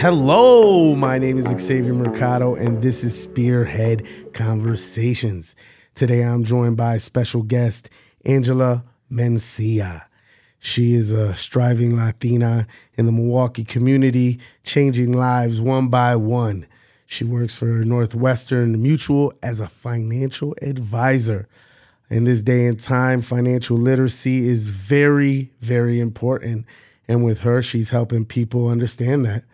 Hello, my name is Xavier Mercado, and this is Spearhead Conversations. Today I'm joined by special guest Angela Mencia. She is a striving Latina in the Milwaukee community, changing lives one by one. She works for Northwestern Mutual as a financial advisor. In this day and time, financial literacy is very, very important. And with her, she's helping people understand that.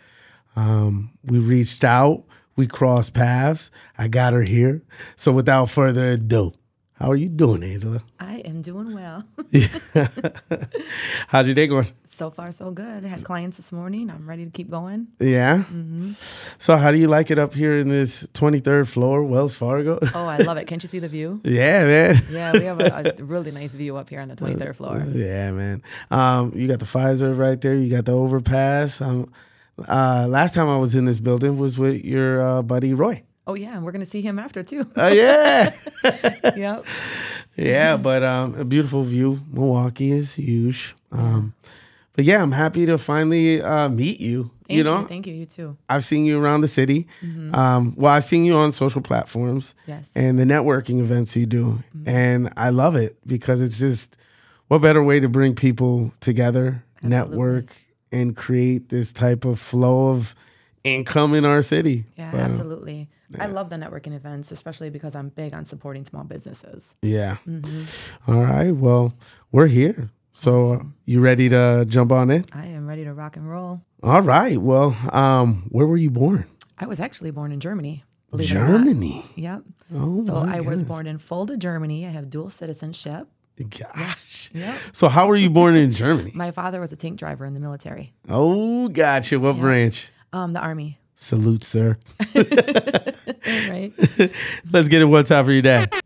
Um, we reached out, we crossed paths. I got her here. So without further ado, how are you doing, Angela? I am doing well. How's your day going? so far, so good. I had clients this morning. I'm ready to keep going. Yeah. So how do you like it up here in this 23rd floor, Wells Fargo? Oh, I love it. Can't you see the view? yeah, man. Yeah, we have a, a really nice view up here on the 23rd floor. Yeah, man. Um, you got the Pfister right there. You got the overpass. Um, uh, last time I was in this building was with your uh, buddy Roy. Oh, yeah, and we're to see him after, too. Oh yeah, yep. yeah. But um, a beautiful view. Milwaukee is huge. Um, but yeah, I'm happy to finally uh, meet you. Thank you know, Thank you. You too. I've seen you around the city. Um, well, I've seen you on social platforms Yes. and the networking events you do, and I love it because it's just what better way to bring people together, network, and create this type of flow of income in our city. Yeah, But, uh, absolutely. I love the networking events, especially because I'm big on supporting small businesses. Yeah. All right. Well, we're here. So uh, you ready to jump on in? I am ready to rock and roll. All right. Well, um, where were you born? I was actually born in Germany. believe it or not. Germany. Yep. Oh, So I was born in Fulda, Germany. I have dual citizenship. Gosh. Yep. So how were you born in Germany? My father was a tank driver in the military, Oh, gotcha. What branch? um, the army. Salute, sir. Right. Let's get it one time for your dad.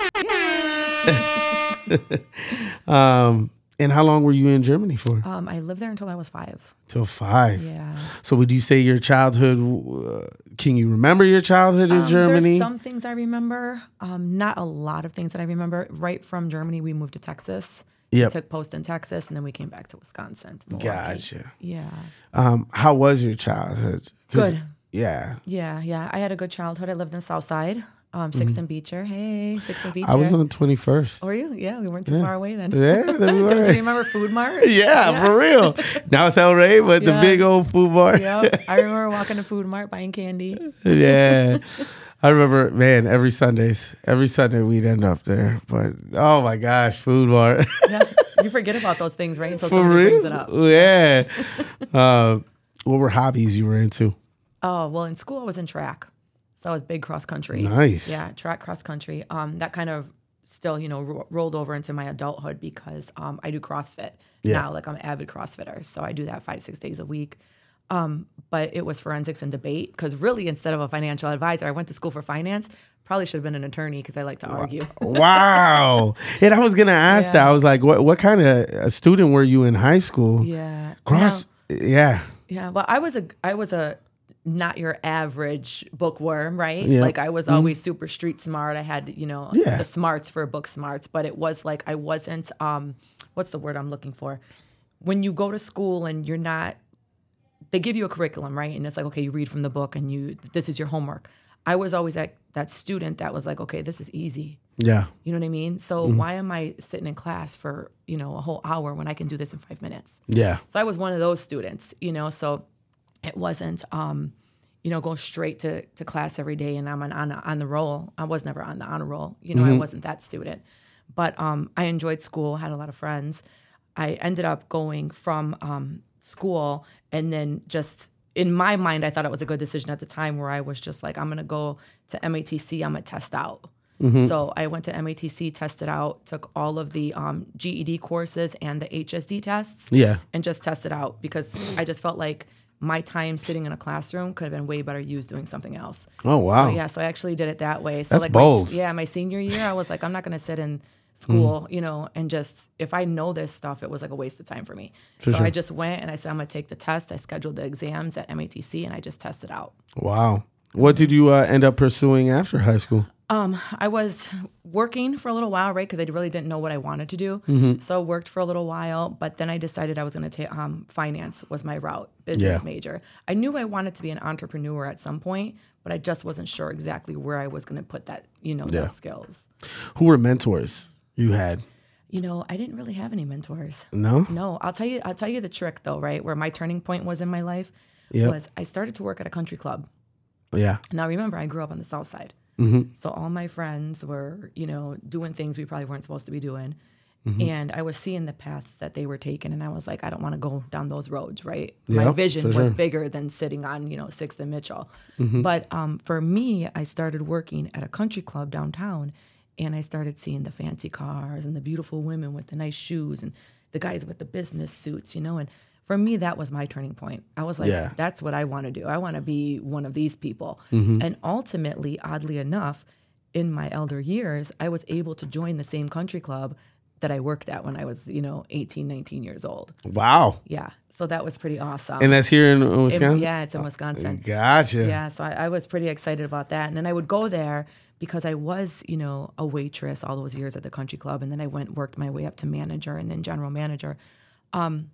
um, and how long were you in Germany for? Um, I lived there until I was five. Till five. Yeah. So would you say your childhood? Uh, can you remember your childhood in Um, Germany? There's some things I remember. Um, not a lot of things that I remember. Right from Germany, we moved to Texas. Yep. Took post in Texas, and then we came back to Wisconsin. to Gotcha. Yeah. Um, how was your childhood? Good. Yeah. Yeah. Yeah. I had a good childhood. I lived in South Side, um, Sixton Beecher. Hey, Sixton Beecher. Mm-hmm. I was on twenty first. Were you? Yeah, we weren't too far away then. Yeah, we Don't you remember Food Mart? Yeah, for real. Now it's El Rey, but the big old food Mart. Yep. I remember walking to Food Mart buying candy. yeah. I remember, man, every Sundays, every Sunday we'd end up there. But oh my gosh, food mart. Yeah. You forget about those things, right? Until For somebody brings real? it up. Yeah. uh, what were hobbies you were into? Oh, well, in school I was in track. So I was big cross country. Nice. Yeah, track cross country. Um, that kind of still, you know, ro- rolled over into my adulthood because um, I do CrossFit Yeah. now. Like I'm an avid CrossFitter, so I do that five six days a week. Um, but it was forensics and debate because really, instead of a financial advisor, I went to school for finance. Probably should have been an attorney because I like to argue. Wow. and I was gonna ask Yeah. that. I was like, what what kind of a student were you in high school? Yeah, Cross yeah. Yeah, well, I was a I was a not your average bookworm, right? Yeah. Like I was always super street smart. I had, you know, Yeah. the smarts for book smarts, but it was like I wasn't um what's the word I'm looking for? When you go to school and you're not they give you a curriculum, right? And it's like, okay, you read from the book and you this is your homework. I was always that that student that was like, okay, this is easy. Yeah. You know what I mean? So Mm-hmm. why am I sitting in class for, you know, a whole hour when I can do this in 5 minutes? Yeah. So I was one of those students, you know. So it wasn't, um, you know, going straight to, to class every day and I'm on on the, on the roll. I was never on the honor roll. You know, I wasn't that student. But um, I enjoyed school. Had a lot of friends. I ended up going from um, school and then just in my mind, I thought it was a good decision at the time where I was just like, I'm gonna go to MATC. I'm gonna test out. So I went to MATC, tested out, took all of the um, GED courses and the HSD tests Yeah. and just tested out because I just felt like my time sitting in a classroom could have been way better used doing something else. Oh wow. So yeah, so I actually did it that way. So That's like bold. My, yeah, my senior year, I was like, I'm not gonna sit in school, you know, and just if I know this stuff, it was like a waste of time for me. so sure. I just went and I said I'm gonna take the test. I scheduled the exams at MATC and I just tested out. Wow. What did you uh, end up pursuing after high school? Um, I was working for a little while, right? Because I really didn't know what I wanted to do. So worked for a little while, but then I decided I was going to take um, finance was my route, business Yeah. major. I knew I wanted to be an entrepreneur at some point, but I just wasn't sure exactly where I was going to put that, you know, Yeah. those skills. Who were mentors you had? You know, I didn't really have any mentors. No. No, I'll tell you. I'll tell you the trick though, right? Where my turning point was in my life Yep. was I started to work at a country club. Yeah. Now remember, I grew up on the south side, Mm-hmm. so all my friends were, you know, doing things we probably weren't supposed to be doing, Mm-hmm. and I was seeing the paths that they were taking, and I was like, I don't want to go down those roads, right? Yeah, my vision for was. Mm-hmm. bigger than sitting on, you know, Sixth and Mitchell. But um, for me, I started working at a country club downtown, and I started seeing the fancy cars and the beautiful women with the nice shoes and the guys with the business suits, you know, and for me, that was my turning point. I was like, Yeah. that's what I want to do. I want to be one of these people. Mm-hmm. And ultimately, oddly enough, in my elder years, I was able to join the same country club that I worked at when I was, you know, 18, 19 years old. Wow. Yeah. So that was pretty awesome. And that's here in In- Wisconsin. yeah, it's in Wisconsin. Gotcha. Yeah, so I, I was pretty excited about that. And then I would go there because I was, you know, a waitress all those years at the country club. And then I went worked my way up to manager and then general manager. Um,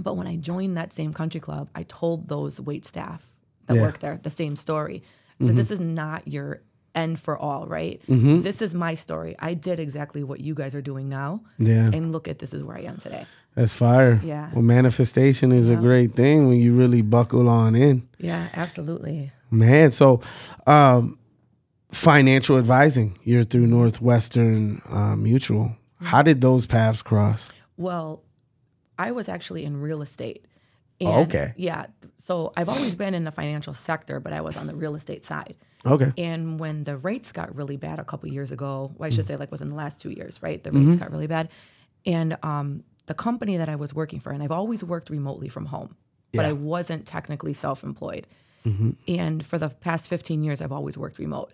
but when I joined that same country club, I told those wait staff that Yeah. work there the same story. So this is not your end for all, right? Mm-hmm. This is my story. I did exactly what you guys are doing now. Yeah. And look at this is where I am today. That's fire. Yeah. Well, manifestation is a great thing when you really buckle on in. Yeah, absolutely. Man, so um, financial advising, you're through Northwestern uh, Mutual. How did those paths cross? Well, I was actually in real estate. Oh, okay. Yeah. So I've always been in the financial sector, but I was on the real estate side. Okay. And when the rates got really bad a couple years ago, well, I should mm. say like within the last two years, right? The rates mm-hmm. got really bad. And um, the company that I was working for, and I've always worked remotely from home, but I wasn't technically self employed. Mm-hmm. And for the past 15 years, I've always worked remote.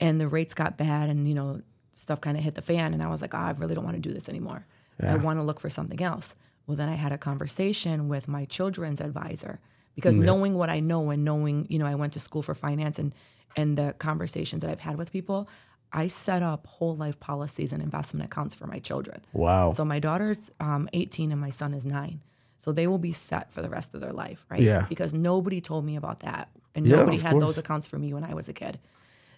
And the rates got bad and, you know, stuff kind of hit the fan. And I was like, oh, I really don't want to do this anymore. I want to look for something else. Well, then I had a conversation with my children's advisor because knowing what I know and knowing, you know, I went to school for finance and and the conversations that I've had with people, I set up whole life policies and investment accounts for my children. Wow. So my daughter's um, 18 and my son is nine. So they will be set for the rest of their life, right? Yeah. Because nobody told me about that. And Yeah, nobody had course. those accounts for me when I was a kid.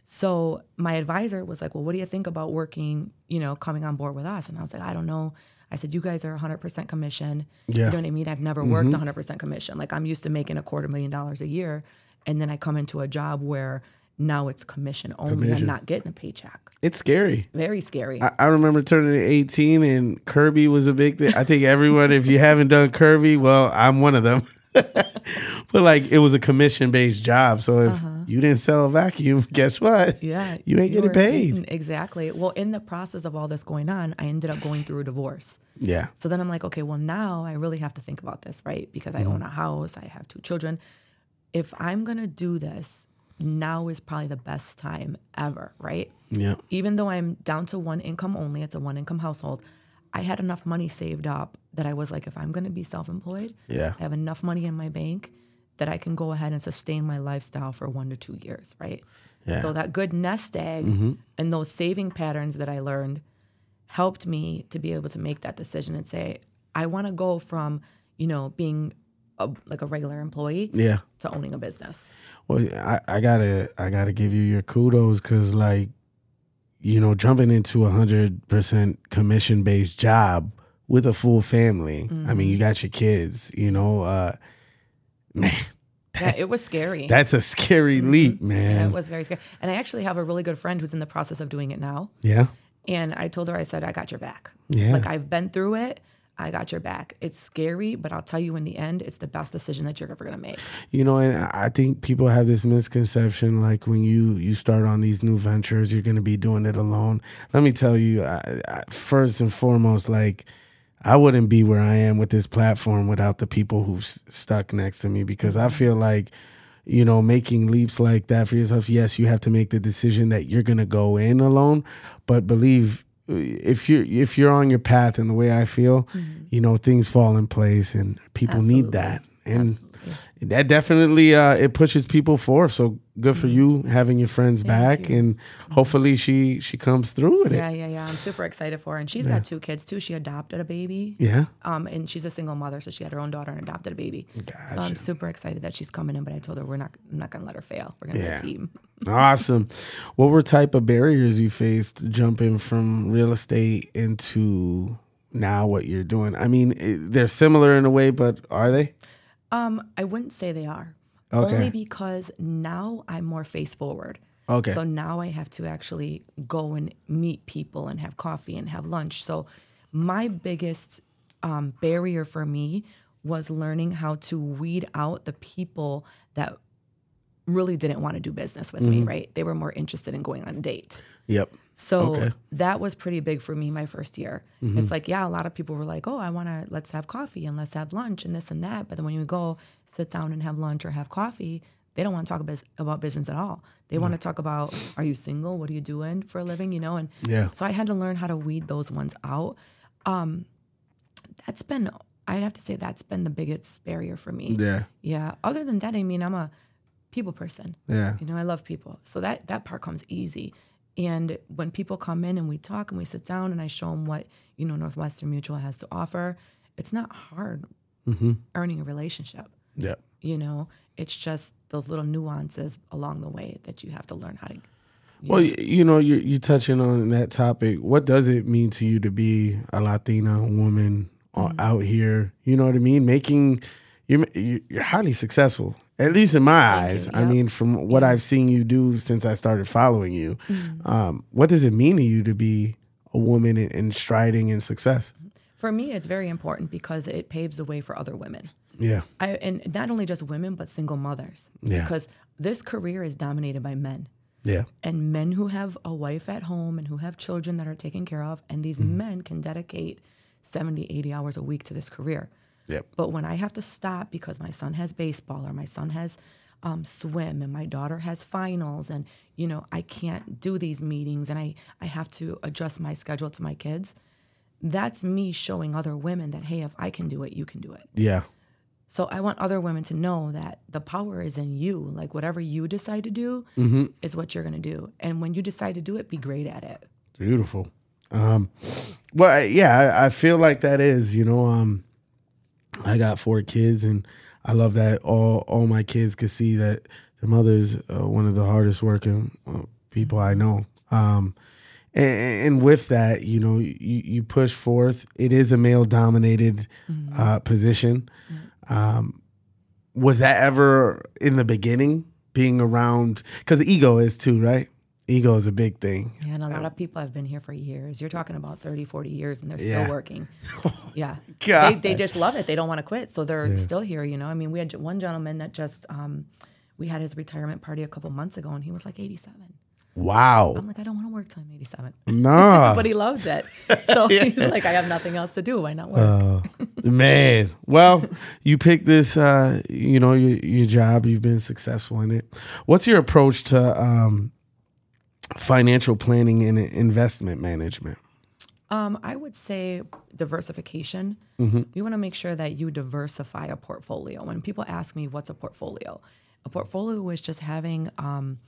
So my advisor was like, Well, what do you think about working, you know, coming on board with us? And I was like, I don't know. I said, You guys are 100% commission. Yeah. Mm-hmm. You know what I mean? I've never worked 100% commission. Like I'm used to making a quarter million dollars a year. And then I come into a job where now it's commission only. Commission. I'm not getting a paycheck. It's scary. Very scary. I, I remember turning 18 and Kirby was a big thing. I think everyone, if you haven't done Kirby, well, I'm one of them. but like it was a commission based job. So if you didn't sell a vacuum, guess what? Yeah. You ain't getting paid. eating- Exactly. Well, in the process of all this going on, I ended up going through a divorce. Yeah. So then I'm like, okay, well, now I really have to think about this, right? Because I own mm-hmm. a house, I have two children. If I'm going to do this, now is probably the best time ever, right? Yeah. Even though I'm down to one income only, it's a one income household. I had enough money saved up that I was like, if I'm going to be self employed, Yeah. I have enough money in my bank that I can go ahead and sustain my lifestyle for one to two years, right? Yeah. So that good nest egg and those saving patterns that I learned helped me to be able to make that decision and say, I want to go from, you know, being a, like a regular employee Yeah. to owning a business. Well, I, I gotta I gotta give you your kudos because like, you know, jumping into a hundred percent commission based job with a full family. I mean, you got your kids. You know, uh, man, Yeah, it was scary. that's a scary mm-hmm. leap, yeah, man. it was very scary. And I actually have a really good friend who's in the process of doing it now. yeah, And I told her, I said, I got your back. Yeah. Like I've been through it. I got your back. It's scary, but I'll tell you in the end, it's the best decision that you're ever gonna make. you know, and I I think people have this misconception like when you you start on these new ventures, you're gonna be doing it alone. Let me tell you, I, I, first and foremost, like. I wouldn't be where I am with this platform without the people who've stuck next to me because I feel like, you know, making leaps like that for yourself, yes, you have to make the decision that you're going to go in alone, but believe uh, if you're if you're on your path and the way I feel, mm-hmm. you know, things fall in place and people need that. And that definitely uh, it pushes people forth. So good for you having your friends back, you. and hopefully she she comes through with Yeah, it. yeah, yeah. Yeah. I'm super excited for her. And she's got two kids too. She adopted a baby. Yeah. Um, and she's a single mother, so she had her own daughter and adopted a baby. So I'm super excited that she's coming in, but I told her we're not I'm not gonna let her fail. We're gonna Yeah. be a team. Awesome. What were type of barriers you faced jumping from real estate into now what you're doing? I mean, they're similar in a way, but are they? Um, I wouldn't say they are. Okay. Only because now I'm more face forward. Okay. So now I have to actually go and meet people and have coffee and have lunch. So my biggest um, barrier for me was learning how to weed out the people that really didn't want to do business with me, right? They were more interested in going on a date. Yep. So Okay. that was pretty big for me my first year. It's like, yeah, a lot of people were like, oh, I want to, let's have coffee and let's have lunch and this and that. But then when you go sit down and have lunch or have coffee, they don't want to talk about, about business at all. They want to talk about, are you single? What are you doing for a living? You know? And Yeah. so I had to learn how to weed those ones out. Um, that's been, I'd have to say that's been the biggest barrier for me. Yeah. Yeah. Other than that, I mean, I'm a people person. Yeah. You know, I love people. So that that part comes easy. And when people come in and we talk and we sit down and I show them what, you know, Northwestern Mutual has to offer, it's not hard earning a relationship. Yeah, You know, it's just those little nuances along the way that you have to learn how to. Well, y- you know, you're, you're touching on that topic. What does it mean to you to be a Latina woman uh out here? You know what I mean? Making you're you're highly successful, at least in my eyes. you. I mean, from what I've seen you do since I started following you, um, what does it mean to you to be a woman in, in striding in success? For me, it's very important because it paves the way for other women. Yeah, I, and not only just women, but single mothers. Yeah. Because this career is dominated by men. yeah, and men who have a wife at home and who have children that are taken care of and these men can dedicate 70 80 hours a week to this career yep, but when i have to stop because my son has baseball or my son has um, swim and my daughter has finals and you know i can't do these meetings and i, I have to adjust my schedule to my kids that's me showing other women that hey if i can do it you can do it yeah, so I want other women to know that the power is in you. Like whatever you decide to do is what you're gonna do. And when you decide to do it, be great at it. beautiful. Um, well, yeah, I, I feel like that is, you know, um, I got four kids, and I love that all all my kids could see that their mother's uh, one of the hardest working uh, people I know. Um, and, and with that, you know, you, you push forth. It is a male dominated uh, position. Um, was that ever in the beginning being around? Because ego is too, right? Ego is a big thing. Yeah, and a lot of people have been here for years. You're talking about 30, 40 years and they're Yeah. still working. yeah. God. They, they just love it. They don't want to quit. So they're still here, you know. I mean, we had one gentleman that just um, we had his retirement party a couple months ago and he was like 87. Wow. I'm like, I don't want to work till I'm 87. Nah. but he loves it. So he's like, I have nothing else to do. Why not work? Uh, man. Well, you picked this, uh, you know, your, your job. You've been successful in it. What's your approach to um, financial planning and investment management? Um, I would say diversification. Mm-hmm. You want to make sure that you diversify a portfolio. When people ask me what's a portfolio, a portfolio is just having. Um,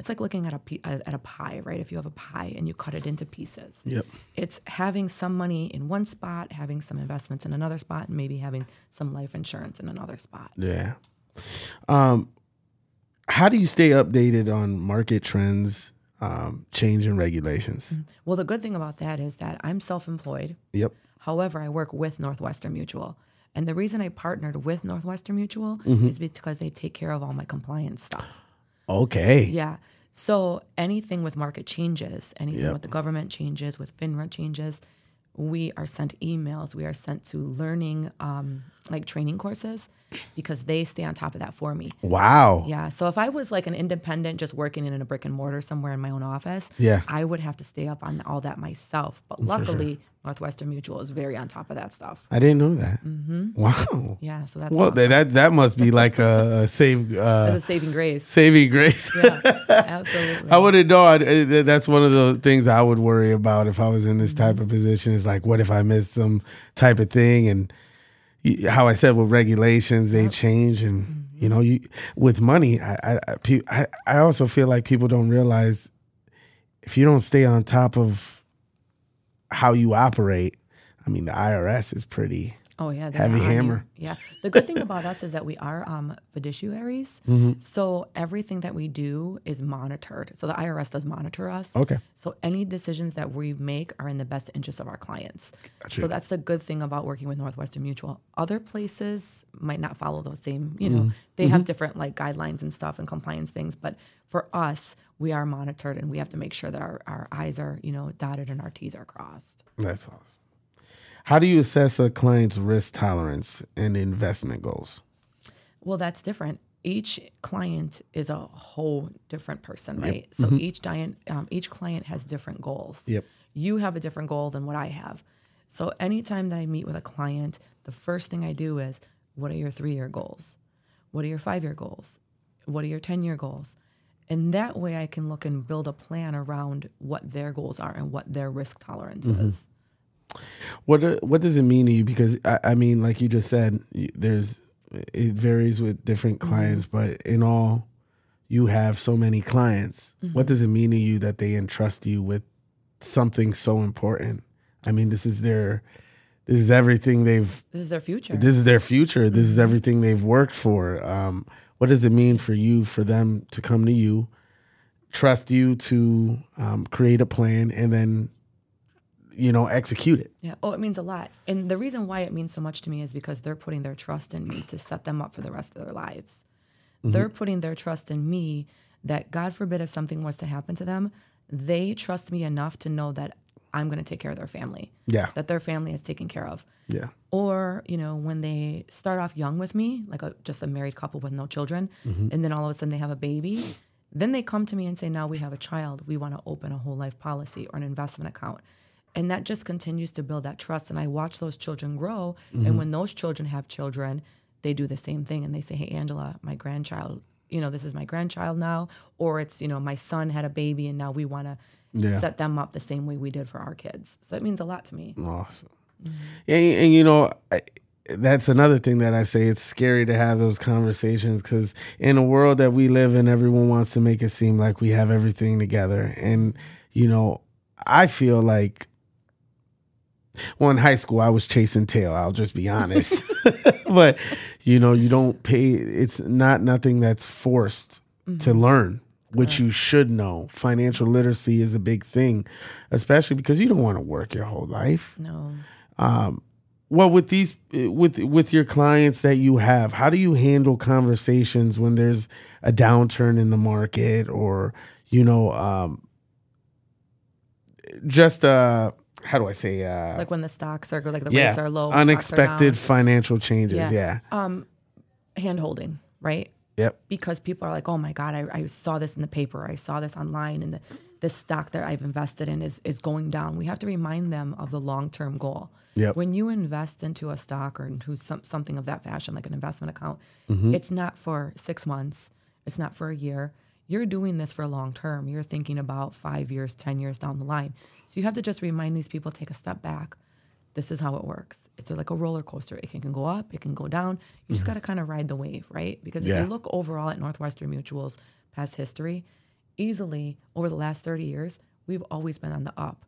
it's like looking at a at a pie, right? If you have a pie and you cut it into pieces, Yep. it's having some money in one spot, having some investments in another spot, and maybe having some life insurance in another spot. Yeah. Um, how do you stay updated on market trends, um, change in regulations? Well, the good thing about that is that I'm self-employed. Yep. However, I work with Northwestern Mutual. And the reason I partnered with Northwestern Mutual Mm-hmm. is because they take care of all my compliance stuff. Okay. Yeah. So anything with market changes, anything Yep. with the government changes, with FINRA changes, we are sent emails. We are sent to learning, um, like training courses, because they stay on top of that for me. Wow. Yeah. So if I was like an independent, just working in a brick and mortar somewhere in my own office, Yeah. I would have to stay up on all that myself. But luckily, Northwestern Mutual is very on top of that stuff. I didn't know that. Wow. Yeah. So that's Well, awesome. that that that must be like a, a save uh, a saving grace. saving grace. Yeah. Absolutely. I wouldn't know. Uh, That's one of the things I would worry about if I was in this type of position. Is like, what if I miss some type of thing? And how I said with regulations, they change, and mm-hmm. you know, you with money, I, I, I, I, I also feel like people don't realize if you don't stay on top of how you operate. I mean, the IRS is pretty. Oh yeah, Heavy hammer. Yeah. The good thing about us is that we are um, fiduciaries, Mm-hmm. so everything that we do is monitored. So the IRS does monitor us. Okay. So any decisions that we make are in the best interest of our clients. So that's the good thing about working with Northwestern Mutual. Other places might not follow those same, you know, they have different like guidelines and stuff and compliance things. But for us, we are monitored and we have to make sure that our, our I's are, you know, dotted and our T's are crossed. That's awesome. How do you assess a client's risk tolerance and investment goals? Well, that's different. Each client is a whole different person, right? So each client, um, each client has different goals. Yep. You have a different goal than what I have. So anytime that I meet with a client, the first thing I do is, what are your three-year goals? What are your five-year goals? What are your ten-year goals? And that way, I can look and build a plan around what their goals are and what their risk tolerance is. What what does it mean to you? Because I, I mean, like you just said, there's it varies with different clients, but in all, you have so many clients. What does it mean to you that they entrust you with something so important? I mean, this is their, this is everything they've, This is their future. this is their future. This is everything they've worked for. Um, what does it mean for you, for them to come to you, trust you to um, create a plan, and then, you know, execute it? Yeah. Oh, it means a lot. And the reason why it means so much to me is because they're putting their trust in me to set them up for the rest of their lives. Mm-hmm. They're putting their trust in me that, God forbid, if something was to happen to them, they trust me enough to know that I'm going to take care of their family, Yeah, that their family is taken care of. yeah. Or, you know, when they start off young with me, like a, just a married couple with no children, mm-hmm. and then all of a sudden they have a baby, then they come to me and say, now we have a child. We want to open a whole life policy or an investment account. And that just continues to build that trust. And I watch those children grow. And mm-hmm. when those children have children, they do the same thing. And they say, hey, Angela, my grandchild, you know, this is my grandchild now. Or it's, you know, my son had a baby and now we want to Yeah. set them up the same way we did for our kids. So it means a lot to me. Awesome. Mm-hmm. And, and you know, I, that's another thing that I say. It's scary to have those conversations because in a world that we live in, everyone wants to make it seem like we have everything together. And, you know, I feel like, well, in high school, I was chasing tail. I'll just be honest. but, you know, you don't pay, it's not nothing that's forced to learn. Which you should know. Financial literacy is a big thing, especially because you don't want to work your whole life No. well with these with with your clients that you have how do you handle conversations when there's a downturn in the market or you know um just uh how do i say uh like when the stocks are like the yeah rates are low, stocks are unexpected financial changes Yeah. yeah, um, hand holding, right? yep Because people are like, oh my god, I, I saw this in the paper, I saw this online, and the this stock that I've invested in is is going down. We have to remind them of the long term goal. Yep. When you invest into a stock or into some, something of that fashion, like an investment account, Mm-hmm. it's not for six months. It's not for a year. You're doing this for long term. You're thinking about five years, ten years down the line. So you have to just remind these people, take a step back. This is how it works. It's like a roller coaster. It can, can go up, it can go down. You just got to kind of ride the wave, right? Because if Mm-hmm. Yeah. you look overall at Northwestern Mutual's past history, easily over the last 30 years, we've always been on the up,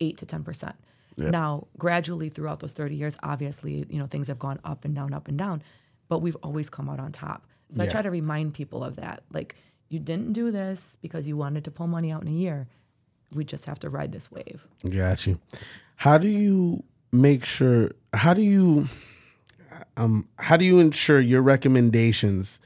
eight to 10%. Now, gradually throughout those 30 years, obviously, you know, things have gone up and down, up and down, but we've always come out on top. So I try to remind people of that. Like, you didn't do this because you wanted to pull money out in a year. We just have to ride this wave. Got you. How do you make sure? How do you, um, how do you ensure your recommendations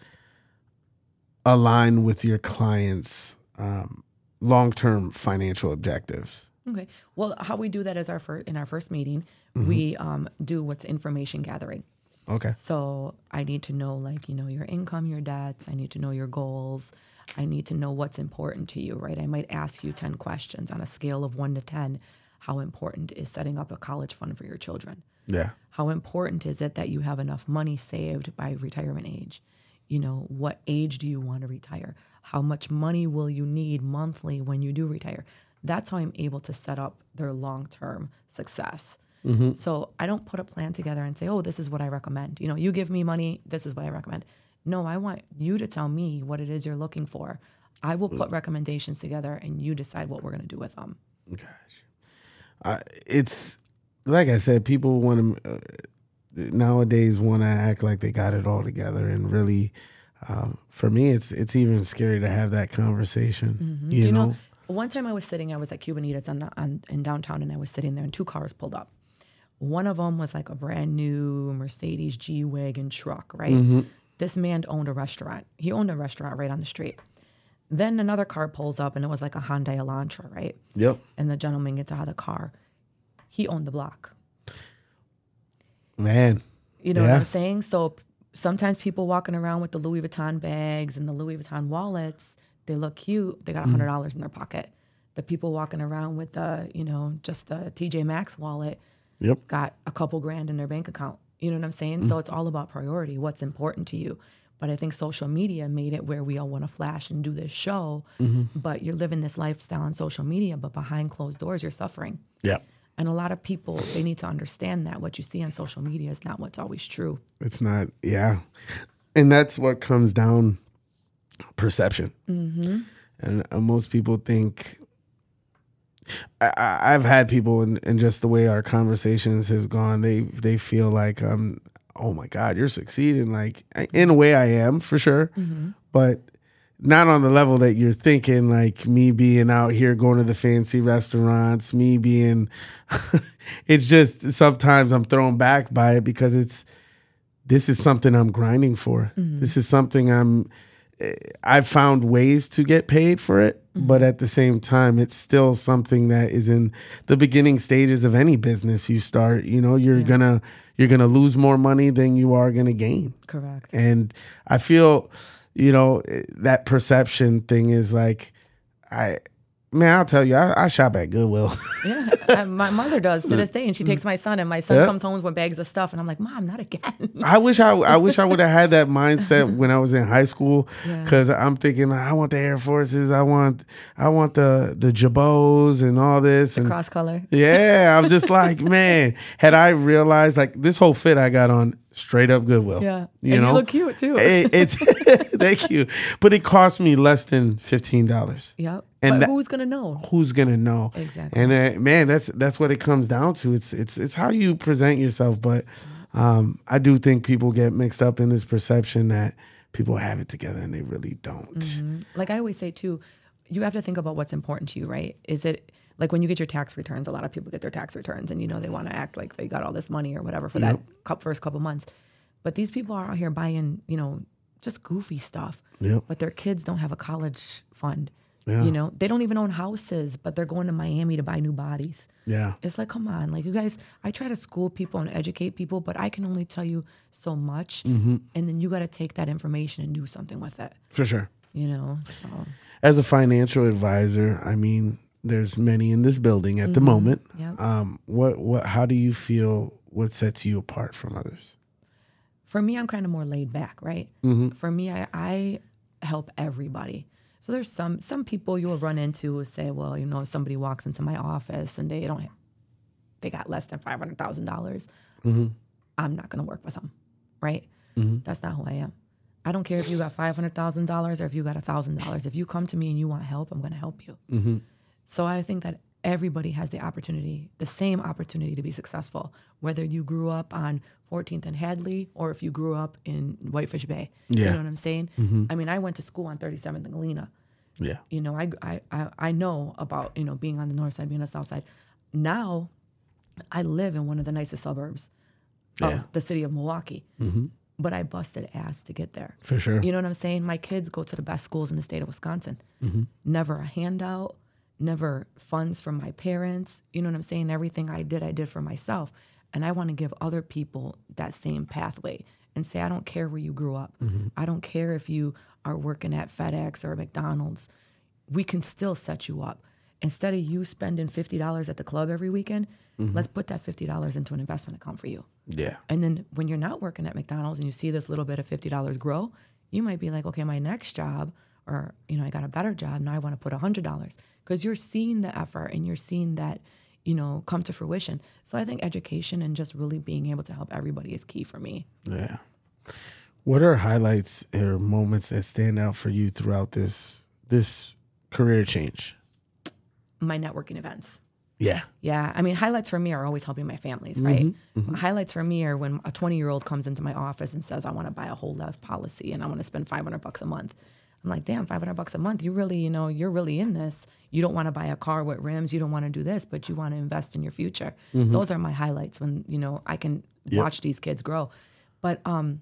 align with your clients' um, long-term financial objectives? Okay. Well, how we do that is our first in our first meeting, we um, do what's information gathering. Okay. So I need to know, like, you know, your income, your debts. I need to know your goals. I need to know what's important to you, right? I might ask you 10 questions on a scale of one to 10. How important is setting up a college fund for your children? Yeah. How important is it that you have enough money saved by retirement age? You know, what age do you want to retire? How much money will you need monthly when you do retire? That's how I'm able to set up their long term success. Mm-hmm. So I don't put a plan together and say, oh, this is what I recommend. You know, you give me money, this is what I recommend. No, I want you to tell me what it is you're looking for. I will put recommendations together and you decide what we're going to do with them. Gosh, I, it's like I said, people want to uh, nowadays want to act like they got it all together, and really, um, for me, it's it's even scary to have that conversation. You, Do you know? know, one time I was sitting, I was at Cubanitas on the, on, in downtown and I was sitting there and two cars pulled up. One of them was like a brand new Mercedes G Wagon truck, right? This man owned a restaurant. He owned a restaurant right on the street. Then another car pulls up and it was like a Hyundai Elantra, right? Yep. And the gentleman gets out of the car. He owned the block. Man. You know what I'm saying? So sometimes people walking around with the Louis Vuitton bags and the Louis Vuitton wallets, they look cute. They got a hundred mm. dollars in their pocket. The people walking around with the, you know, just the TJ Maxx wallet Yep. got a couple grand in their bank account. You know what I'm saying? So it's all about priority, what's important to you. But I think social media made it where we all want to flash and do this show, but you're living this lifestyle on social media, but behind closed doors, you're suffering. Yeah. And a lot of people, they need to understand that what you see on social media is not what's always true. It's not. Yeah. And that's what comes down perception. Mm-hmm. And uh, most people think. I, I've had people, and and just the way our conversations has gone, they they feel like um, oh my God, you're succeeding. Like in a way, I am for sure, but not on the level that you're thinking. Like me being out here going to the fancy restaurants, me being. it's just sometimes I'm thrown back by it because it's this is something I'm grinding for. This is something I'm eh, I've found ways to get paid for it, but at the same time it's still something that is in the beginning stages of any business you start, you know, you're going to you're to lose more money than you are to gain. Correct. And I feel, you know, eh, that perception thing is like I man, I'll tell you, I, I shop at Goodwill. Yeah, I- my mother does to this day, and she takes my son, and my son Yeah. comes home with bags of stuff, and I'm like, Mom, not again. I wish I I wish I would have had that mindset when I was in high school Yeah. because I'm thinking I want the Air Forces, I want I want the the Jabos and all this and Cross color. yeah, I'm just like man, had I realized like this whole fit I got on straight up Goodwill, Yeah, you and know, you look cute too. It- it's thank you, but it cost me less than fifteen dollars. Yeah, and that- who's gonna know? Who's gonna know? Exactly. And uh, man, that's that's what it comes down to. It's it's it's how you present yourself. But um, I do think people get mixed up in this perception that people have it together and they really don't. like I always say too, you have to think about what's important to you, right? Is it like when you get your tax returns? A lot of people get their tax returns, and you know they want to act like they got all this money or whatever for that cou- first couple months. But these people are out here buying, you know, just goofy stuff. Yep. But their kids don't have a college fund. Yeah. You know, they don't even own houses, but they're going to Miami to buy new bodies. Yeah, It's like, come on, like you guys. I try to school people and educate people, but I can only tell you so much, mm-hmm. and then you got to take that information and do something with it. for sure. You know, so. As a financial advisor, I mean, there's many in this building at the mm-hmm. moment. Yep. Um, what what? How do you feel? What sets you apart from others? for me, I'm kind of more laid back, right? Mm-hmm. For me, I, I help everybody. So there's some some people you will run into who say, well, you know, if somebody walks into my office and they don't, they got less than five hundred thousand dollars, mm-hmm. I'm not going to work with them, right? That's not who I am. I don't care if you got five hundred thousand dollars or if you got a thousand dollars. If you come to me and you want help, I'm going to help you. So I think that everybody has the opportunity, the same opportunity to be successful, whether you grew up on 14th and Hadley or if you grew up in Whitefish Bay. Yeah. You know what I'm saying? Mm-hmm. I mean, I went to school on 37th and Galena. Yeah, You know, I, I, I, know about, you know, being on the north side, being on the south side. Now, I live in one of the nicest suburbs of Yeah. the city of Milwaukee. Mm-hmm. But I busted ass to get there. for sure. You know what I'm saying? My kids go to the best schools in the state of Wisconsin. Mm-hmm. Never a handout, never funds from my parents. You know what I'm saying? Everything I did, I did for myself. And I want to give other people that same pathway and say, I don't care where you grew up. Mm-hmm. I don't care if you are working at FedEx or McDonald's. We can still set you up. Instead of you spending $50 at the club every weekend, mm-hmm. let's put that $50 into an investment account for you. yeah, And then when you're not working at McDonald's and you see this little bit of fifty dollars grow, you might be like, okay, my next job, or you know, I got a better job now. I want to put hundred dollars because you're seeing the effort and you're seeing that, you know, come to fruition. So I think education and just really being able to help everybody is key for me. Yeah. What are highlights or moments that stand out for you throughout this this career change? My networking events. Yeah. Yeah. I mean, highlights for me are always helping my families, right? Mm-hmm. Mm-hmm. Highlights for me are when a 20 year old comes into my office and says, I want to buy a whole life policy and I want to spend 500 bucks a month. I'm like, damn, 500 bucks a month. You really, you know, you're really in this. You don't want to buy a car with rims. You don't want to do this, but you want to invest in your future. Those are my highlights when, you know, I can watch these kids grow. But um,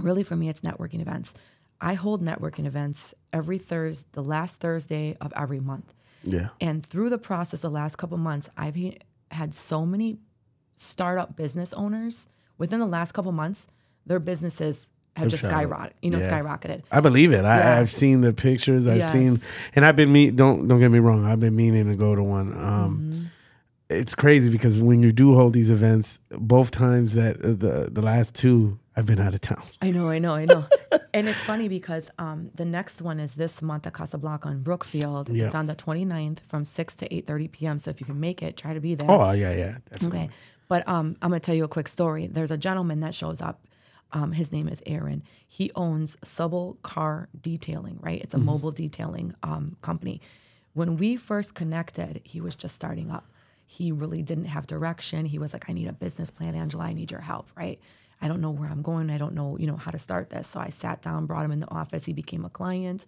really for me, it's networking events. I hold networking events every Thursday, the last Thursday of every month. Yeah. And through the process, the last couple months, I've he- had so many startup business owners within the last couple months, their businesses have just skyrocketed, you know, Yeah. skyrocketed. I believe it. I, Yeah. I've seen the pictures. I've Yes. seen, and I've been meet. Don't don't get me wrong. I've been meaning to go to one. Um, Mm-hmm. It's crazy because when you do hold these events, both times that uh, the the last two, I've been out of town. I know, I know, I know. and it's funny because um, the next one is this month at Casablanca in Brookfield. Yeah. It's on the 29th from 6 to 8.30 p.m. So if you can make it, try to be there. Oh yeah, yeah. definitely. Okay. But um, I'm going to tell you a quick story. There's a gentleman that shows up. Um, his name is Aaron. He owns Subble Car Detailing, right? It's a mobile detailing um, company. When we first connected, he was just starting up. He really didn't have direction. He was like, I need a business plan, Angela. I need your help, right? I don't know where I'm going. I don't know, you know, how to start this. So I sat down, brought him in the office. He became a client.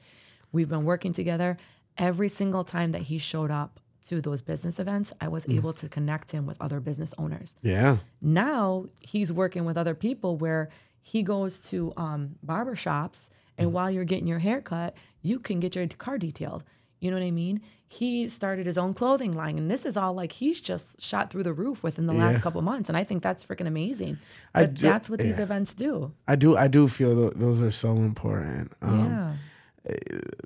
We've been working together. Every single time that he showed up to those business events, I was able to connect him with other business owners. Yeah. Now he's working with other people where he goes to um, barber shops, and while you're getting your hair cut, you can get your car detailed. You know what I mean? He started his own clothing line, and this is all like he's just shot through the roof within the Yeah. last couple months, and I think that's freaking amazing. I do- that's what these events do. I do. I do feel th- those are so important. Um, yeah.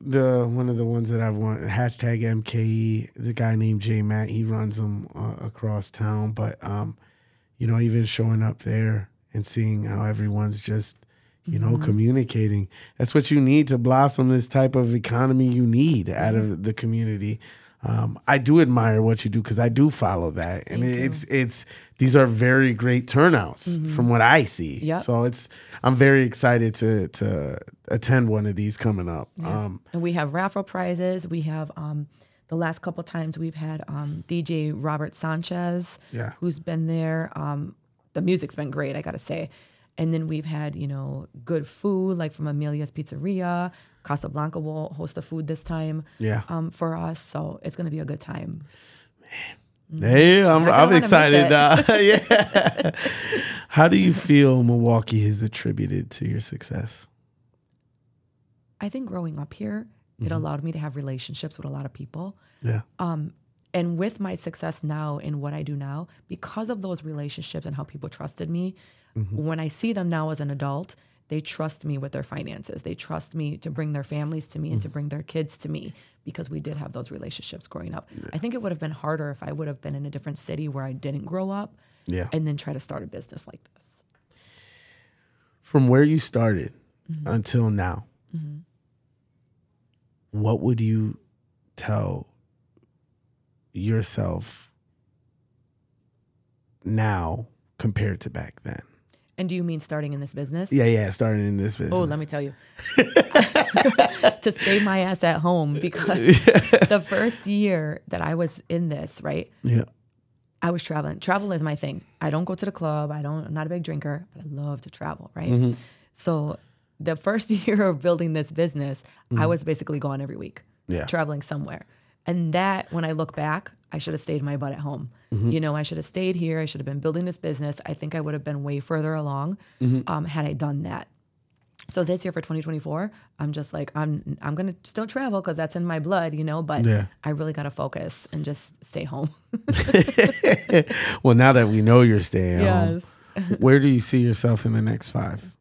the one of the ones that I've won hashtag MKE. The guy named J Matt, he runs them uh, across town. But um, you know, even showing up there and seeing how everyone's just you know communicating. That's what you need to blossom this type of economy. You need out of the community. Um, I do admire what you do because I do follow that, and Thank you. it's it's these are very great turnouts from what I see. Yep. So it's I'm very excited to to attend one of these coming up. Um, And we have raffle prizes. We have um, the last couple times we've had um, DJ Robert Sanchez, Yeah. who's been there. Um, the music's been great, I gotta say. And then we've had you know good food like from Amelia's Pizzeria. Casablanca will host the food this time. Yeah. Um, for us, so it's gonna be a good time. Man. Hey, I'm, I don't I'm excited. Uh, yeah. How do you feel Milwaukee has attributed to your success? I think growing up here, it allowed me to have relationships with a lot of people. Yeah. And with my success now in what I do now, because of those relationships and how people trusted me, mm-hmm. when I see them now as an adult, they trust me with their finances. They trust me to bring their families to me and to mm. bring their kids to me because we did have those relationships growing up. I think it would have been harder if I would have been in a different city where I didn't grow up Yeah. and then try to start a business like this. From where you started Mm-hmm. until now, mm-hmm. what would you tell yourself now compared to back then? And do you mean starting in this business? Yeah, yeah, starting in this business. Oh, let me tell you. to stay my ass at home because the first year that I was in this, right? yeah. I was traveling. Travel is my thing. I don't go to the club. I don't. I'm not a big drinker, but I love to travel. Right. Mm-hmm. So the first year of building this business, I was basically gone every week, Mm-hmm. Yeah. traveling somewhere. And that, when I look back, I should have stayed my butt at home. Mm-hmm. You know, I should have stayed here. I should have been building this business. I think I would have been way further along Mm-hmm. um, had I done that. So this year for 2024, I'm just like I'm I'm gonna still travel because that's in my blood, you know. But Yeah. I really gotta focus and just stay home. Well, now that we know you're staying home, yes. where do you see yourself in the next five?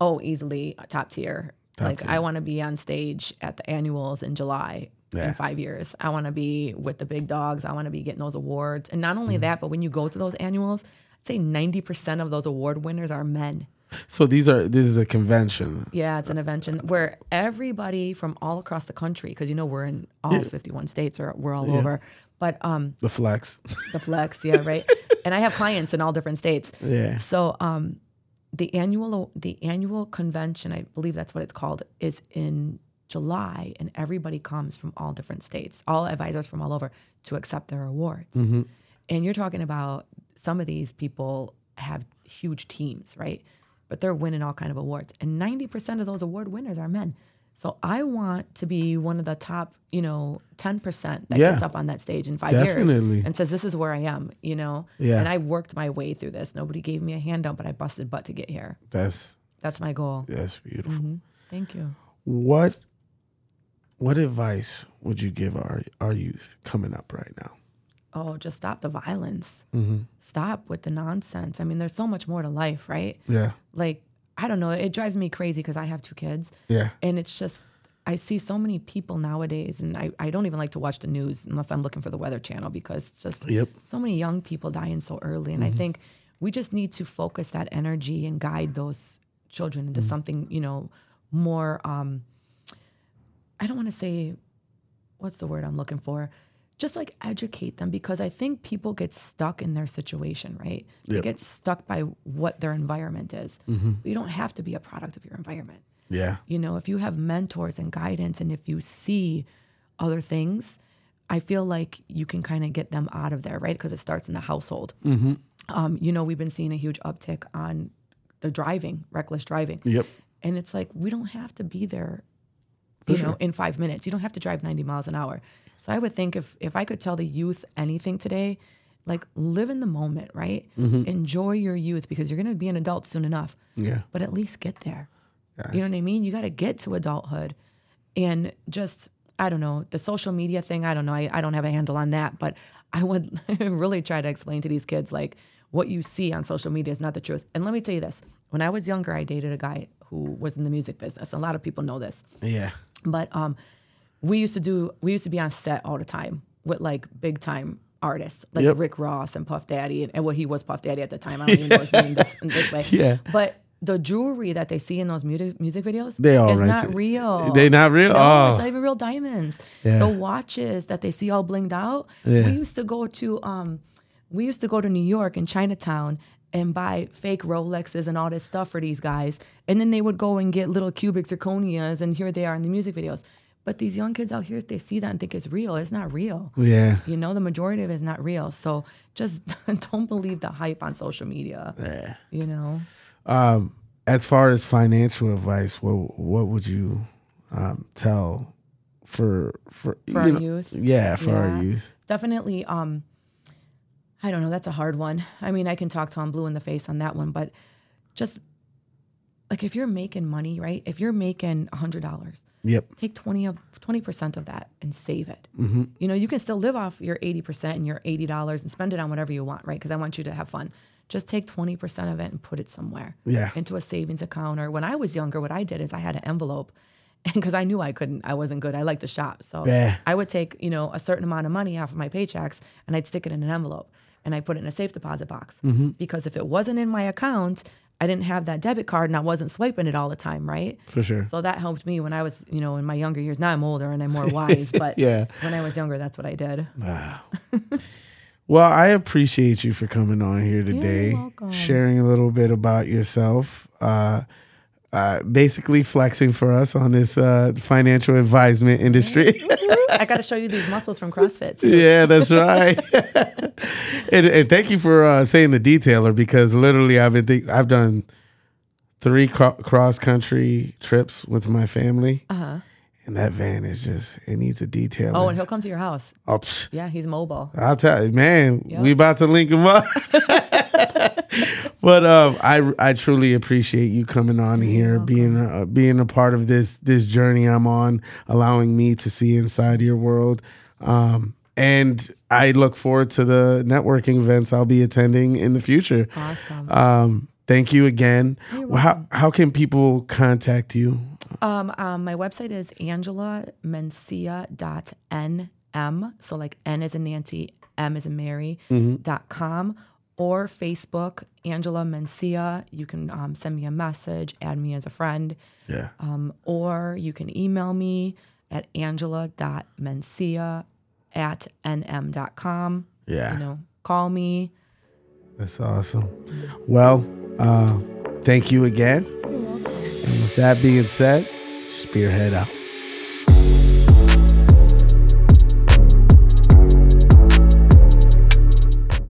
Oh, easily top tier. Top like tier. I want to be on stage at the annuals in July Yeah. in five years. I want to be with the big dogs. I want to be getting those awards. And not Mm-hmm. only that, but when you go to those annuals, I'd say ninety percent of those award winners are men. So these are this is a convention. Yeah, it's an convention where everybody from all across the country, because you know we're in all 51 states or we're all over, but um, The flex. the flex, yeah, right. and I have clients in all different states. Yeah. So um, the annual the annual convention, I believe that's what it's called, is in July, and everybody comes from all different states, all advisors from all over to accept their awards. Mm-hmm. And you're talking about some of these people have huge teams, right? But they're winning all kind of awards, and 90% of those award winners are men. So I want to be one of the top, you know, 10% that Yeah. gets up on that stage in five Definitely. years and says, "This is where I am," you know. Yeah. And I worked my way through this. Nobody gave me a handout, but I busted butt to get here. That's That's my goal. that's beautiful. Mm-hmm. Thank you. What what advice would you give our our youth coming up right now? Oh, just stop the violence. Mm-hmm. Stop with the nonsense. I mean, there's so much more to life, right? Yeah. Like, I don't know. It drives me crazy because I have two kids. Yeah. And it's just, I see so many people nowadays, and I, I don't even like to watch the news unless I'm looking for the Weather Channel because it's just Yep. so many young people dying so early. And I think we just need to focus that energy and guide those children into something, you know, more, um, I don't want to say, what's the word I'm looking for? Just like educate them because I think people get stuck in their situation, right? They Yep. get stuck by what their environment is. You don't have to be a product of your environment. Yeah. You know, if you have mentors and guidance and if you see other things, I feel like you can kind of get them out of there, right? Because it starts in the household. Um, you know, we've been seeing a huge uptick on the driving, reckless driving. Yep. And it's like, we don't have to be there, you know, in five minutes. You don't have to drive 90 miles an hour. So I would think if, if I could tell the youth anything today, like live in the moment, right? Mm-hmm. Enjoy your youth because you're going to be an adult soon enough, Yeah. but at least get there. You know what I mean? You got to get to adulthood and just, I don't know, the social media thing, I don't know. I, I don't have a handle on that, but I would really try to explain to these kids like what you see on social media is not the truth. And let me tell you this when I was younger, I dated a guy who was in the music business. A lot of people know this Yeah. But um we used to do we used to be on set all the time with like big time artists like Yep. Rick Ross and Puff Daddy and, and well he was Puff Daddy at the time I don't even know his name this, this way Yeah. but the jewelry that they see in those music music videos They all is right not real They not real? no, Oh. it's not even real diamonds. Yeah. The watches that they see all blinged out. Yeah. We used to go to um, we used to go to New York in Chinatown and buy fake Rolexes and all this stuff for these guys, and then they would go and get little cubic zirconias, and here they are in the music videos. But these young kids out here, they see that and think it's real. It's not real. Yeah. You know, the majority of it is not real. So just don't believe the hype on social media. Yeah. You know. Um, as far as financial advice, what what would you um, tell for for, For our know- youth? Yeah, for our youth. definitely um i don't know that's a hard one i mean i can talk tom blue in the face on that one but just like if you're making money right if you're making a hundred dollars Yep. take 20 of 20% of that and save it Mm-hmm. you know you can still live off your 80% and your $80 and spend it on whatever you want right because i want you to have fun just take 20% of it and put it somewhere Yeah. into a savings account or when i was younger what i did is i had an envelope and because i knew i couldn't i wasn't good i like to shop so Yeah. i would take you know a certain amount of money off of my paychecks and i'd stick it in an envelope and i put it in a safe deposit box Mm-hmm. because if it wasn't in my account i didn't have that debit card and i wasn't swiping it all the time right For sure. so that helped me when I was, you know, in my younger years. Now I'm older and I'm more wise, but Yeah. when I was younger, that's what I did. Wow. well, I appreciate you for coming on here today, sharing a little bit about yourself. Uh, uh, basically flexing for us on this uh, financial advisement industry. I got to show you these muscles from CrossFit too. yeah, that's right. and, and thank you for uh, saying the detailer because literally I've been think- I've done three cro- cross country trips with my family, Uh-huh. and that van is just it needs a detailer. Oh, and he'll come to your house. Oh, psh, Yeah, he's mobile. I'll tell you, man, Yep. we about to link him up. but um, I I truly appreciate you coming on here, being uh, being a part of this this journey I'm on, allowing me to see inside your world. Um, and I look forward to the networking events I'll be attending in the future. Awesome. Um, thank you again. How how can people contact you? Um, um, my website is angelamencia.nm. So like N is in Nancy, M is in Mary, Mm-hmm. dot com. Or Facebook, Angela Mencia. You can um, send me a message, add me as a friend, Yeah. um, or you can email me at angela.mencia at nm.com. Yeah. You know, call me. That's awesome. Well, uh, thank you again. And with that being said, Spearhead out.